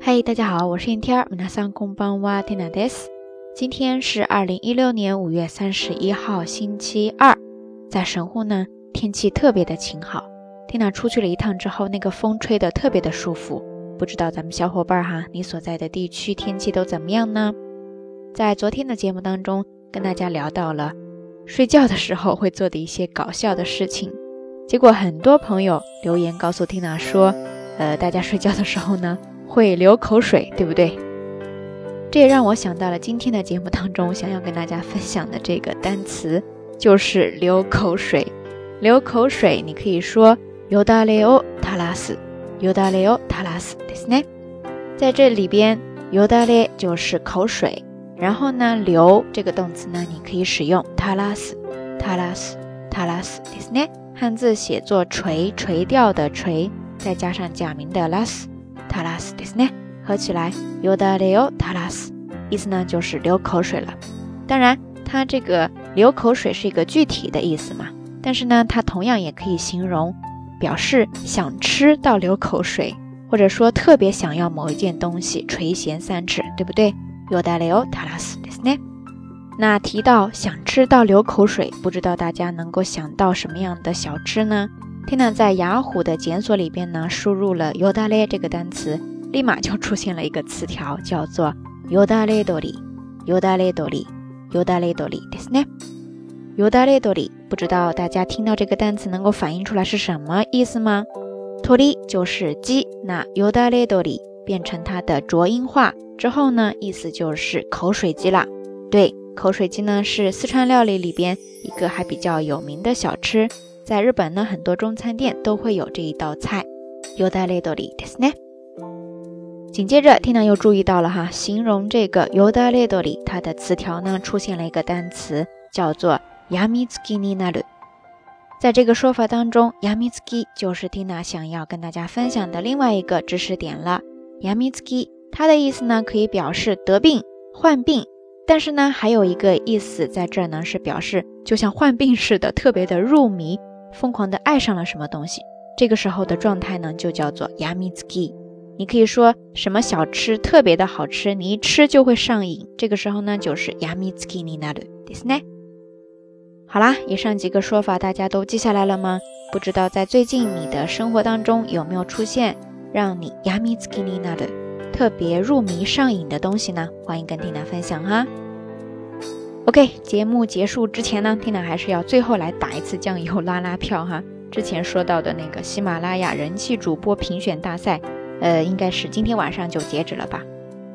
嗨，大家好，我是 Inter，皆さんこんばんは、テナです。今天是二零一六年五月三十一号，星期二，在神户呢，天气特别的晴好。Tina 出去了一趟之后，那个风吹得特别的舒服。不知道咱们小伙伴哈，你所在的地区天气都怎么样呢？在昨天的节目当中，跟大家聊到了睡觉的时候会做的一些搞笑的事情，结果很多朋友留言告诉 Tina 说，呃，大家睡觉的时候呢。 会流口水，对不对？这也让我想到了今天的节目当中想要跟大家分享的这个单词，就是流口水。流口水，你可以说 “yodaleo talas”，“yodaleo talas” ですね。在这里边，“yodale” 就是口水，然后呢，流这个动词呢，你可以使用 “talas”，“talas”，“talas” ですね。汉字写作垂，垂钓的垂，再加上假名的 las。 タラスですね，合起来ヨダレオタラス，意思呢就是流口水了。当然，它这个流口水是一个具体的意思嘛，但是呢，它同样也可以形容表示想吃到流口水，或者说特别想要某一件东西垂涎三尺，对不对？ヨダレオタラスですね。那提到想吃到流口水，不知道大家能够想到什么样的小吃呢？ 天呐，在雅虎的检索里边呢，输入了 “yodale” 这个单词，立马就出现了一个词条，叫做 “yodale dori”，“yodale dori”，“yodale dori” ですね。“yodale dori” 不知道大家听到这个单词能够反映出来是什么意思吗？“tori” 就是鸡，那 “yodale dori” 变成它的浊音化之后呢，意思就是口水鸡啦。对，口水鸡呢是四川料理里边一个还比较有名的小吃。 在日本呢，很多中餐店都会有这一道菜。紧接着，天娜又注意到了哈，形容这个 “yodale 它的词条呢出现了一个单词，叫做 “yamizuki ni naru”。在这个说法当中 yamiski 就是天娜想要跟大家分享的另外一个知识点了。yamiski 它的意思呢，可以表示得病、患病，但是呢，还有一个意思在这儿呢，是表示就像患病似的，特别的入迷。疯狂的爱上了什么东西，这个时候的状态呢，就叫做 yamizuki。你可以说什么小吃特别的好吃，你一吃就会上瘾，这个时候呢，就是 yamizuki ni naru ですね。好啦，以上几个说法大家都记下来了吗？不知道在最近你的生活当中有没有出现让你 yamizuki ni naru 特别入迷上瘾的东西呢？欢迎跟缇娜分享哈。 OK，节目结束之前呢，缇娜还是要最后来打一次酱油拉拉票哈。之前说到的那个喜马拉雅人气主播评选大赛，呃，应该是今天晚上就截止了吧？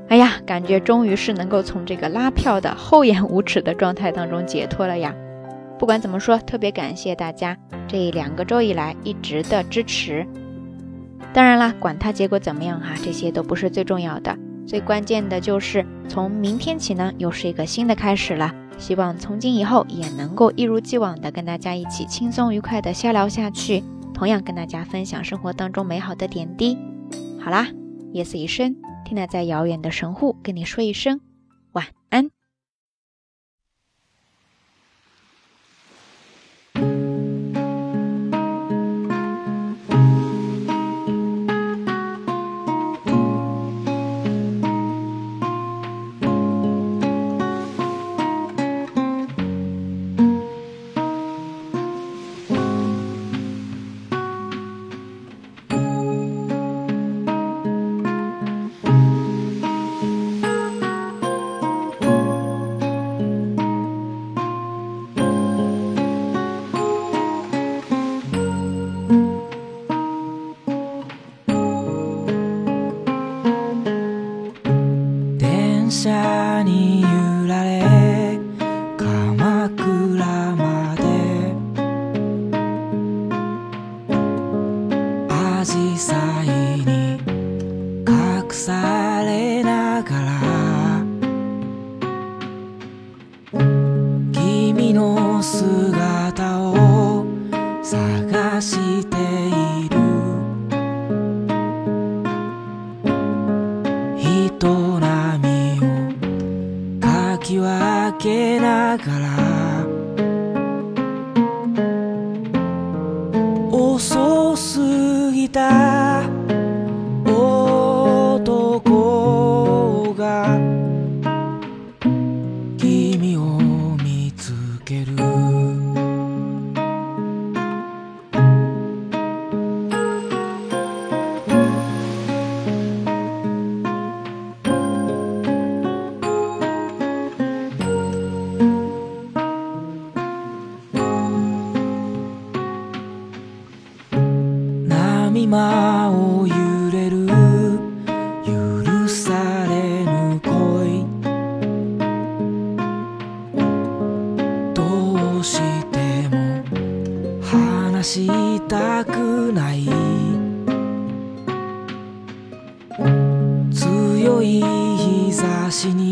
哎呀，感觉终于是能够从这个拉票的厚颜无耻的状态当中解脱了呀！不管怎么说，特别感谢大家这两个周以来一直的支持。当然啦，管它结果怎么样哈，这些都不是最重要的，最关键的就是从明天起呢，又是一个新的开始了。希望从今以后也能够一如既往的跟大家一起轻松愉快的瞎聊下去，同样跟大家分享生活当中美好的点滴。好啦，夜色已深，听娜在遥远的神户跟你说一声晚安。車に揺られ鎌倉までアジサイに隠されながら君の姿遅すぎた。したくない。強い日差しに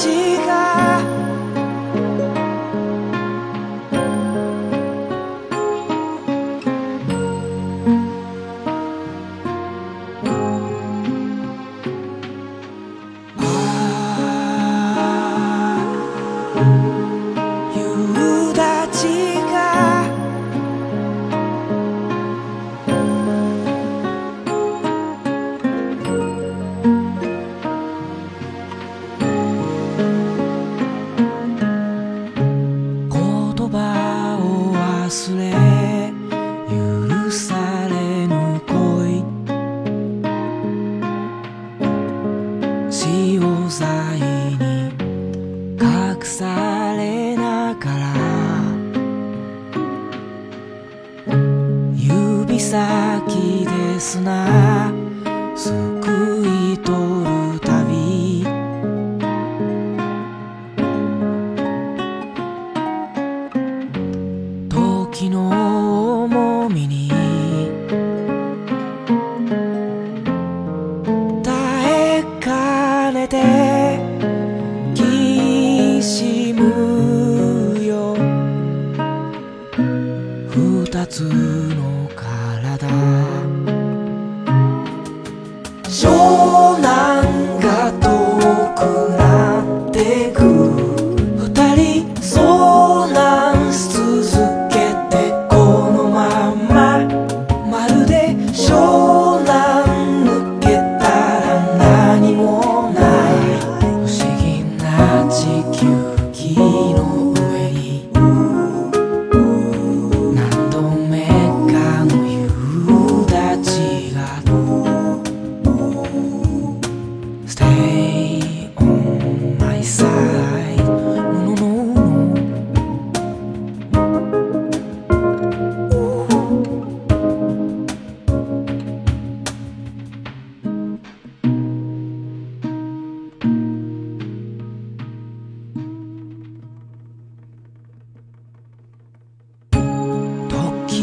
ちが。夕立。ち二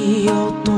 你有多